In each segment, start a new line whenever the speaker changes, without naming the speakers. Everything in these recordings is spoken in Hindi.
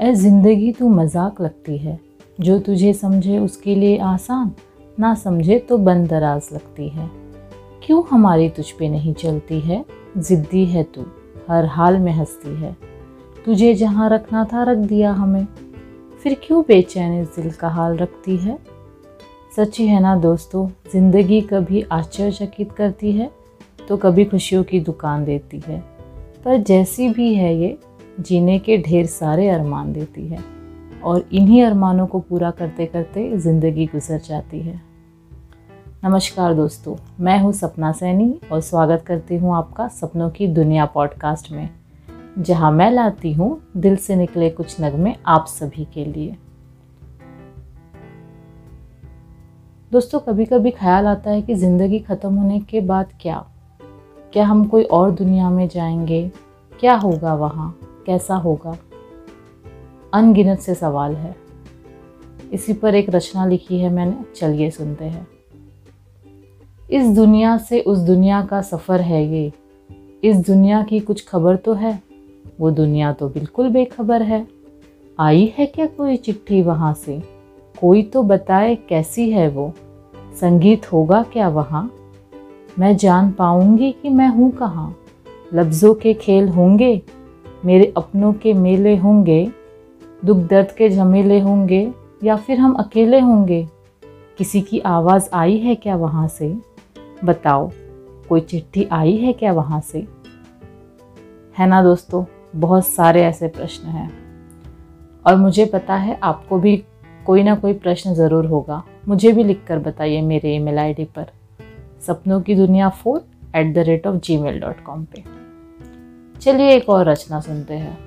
ए ज़िंदगी तू मज़ाक लगती है। जो तुझे समझे उसके लिए आसान, ना समझे तो बंद दराज लगती है। क्यों हमारी तुझ पे नहीं चलती है? ज़िद्दी है तू, हर हाल में हंसती है। तुझे जहाँ रखना था रख दिया हमें, फिर क्यों बेचैन इस दिल का हाल रखती है? सच्ची है ना दोस्तों, ज़िंदगी कभी आश्चर्यचकित करती है तो कभी खुशियों की दुकान देती है। पर जैसी भी है ये जीने के ढेर सारे अरमान देती है और इन्हीं अरमानों को पूरा करते करते ज़िंदगी गुजर जाती है। नमस्कार दोस्तों, मैं हूँ सपना सैनी और स्वागत करती हूँ आपका सपनों की दुनिया पॉडकास्ट में, जहाँ मैं लाती हूँ दिल से निकले कुछ नगमे आप सभी के लिए। दोस्तों कभी कभी ख्याल आता है कि ज़िंदगी ख़त्म होने के बाद क्या? क्या हम कोई और दुनिया में जाएँगे? क्या होगा वहाँ? कैसा होगा? अनगिनत से सवाल है। इसी पर एक रचना लिखी है मैंने। चलिए सुनते हैं। इस दुनिया से उस दुनिया का सफ़र है ये। इस दुनिया की कुछ खबर तो है। वो दुनिया तो बिल्कुल बेखबर है। आई है क्या कोई चिट्ठी वहाँ से? कोई तो बताए कैसी है वो? संगीत होगा क्या वहाँ? मैं जान पाऊँगी कि मैं हूँ कहाँ? लफ्ज़ों के खेल होंगे? मेरे अपनों के मेले होंगे, दुख दर्द के झमेले होंगे, या फिर हम अकेले होंगे? किसी की आवाज़ आई है क्या वहाँ से? बताओ, कोई चिट्ठी आई है क्या वहाँ से? है ना दोस्तों, बहुत सारे ऐसे प्रश्न हैं। और मुझे पता है आपको भी कोई ना कोई प्रश्न ज़रूर होगा। मुझे भी लिख कर बताइए मेरे ईमेल आईडी पर। सपनों की दुनिया four at the rate of Gmail dot com पर चलिए एक और रचना सुनते हैं।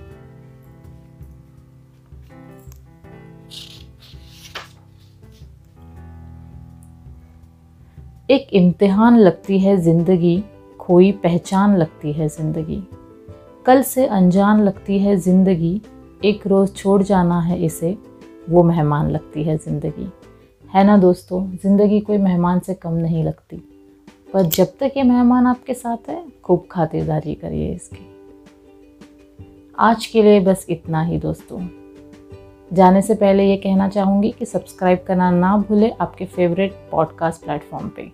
एक इम्तिहान लगती है ज़िंदगी खोई पहचान लगती है ज़िंदगी। कल से अनजान लगती है ज़िंदगी, एक रोज़ छोड़ जाना है इसे, वो मेहमान लगती है ज़िंदगी। है ना दोस्तों, ज़िंदगी कोई मेहमान से कम नहीं लगती। पर जब तक ये मेहमान आपके साथ है, खूब खातिरदारी करिए इसकी। आज के लिए बस इतना ही दोस्तों। जाने से पहले ये कहना चाहूँगी कि सब्सक्राइब करना ना भूलें आपके फेवरेट पॉडकास्ट प्लेटफॉर्म पे,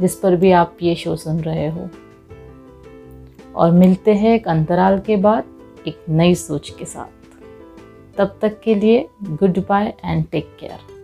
जिस पर भी आप ये शो सुन रहे हो। और मिलते हैं एक अंतराल के बाद, एक नई सोच के साथ। तब तक के लिए goodbye and take care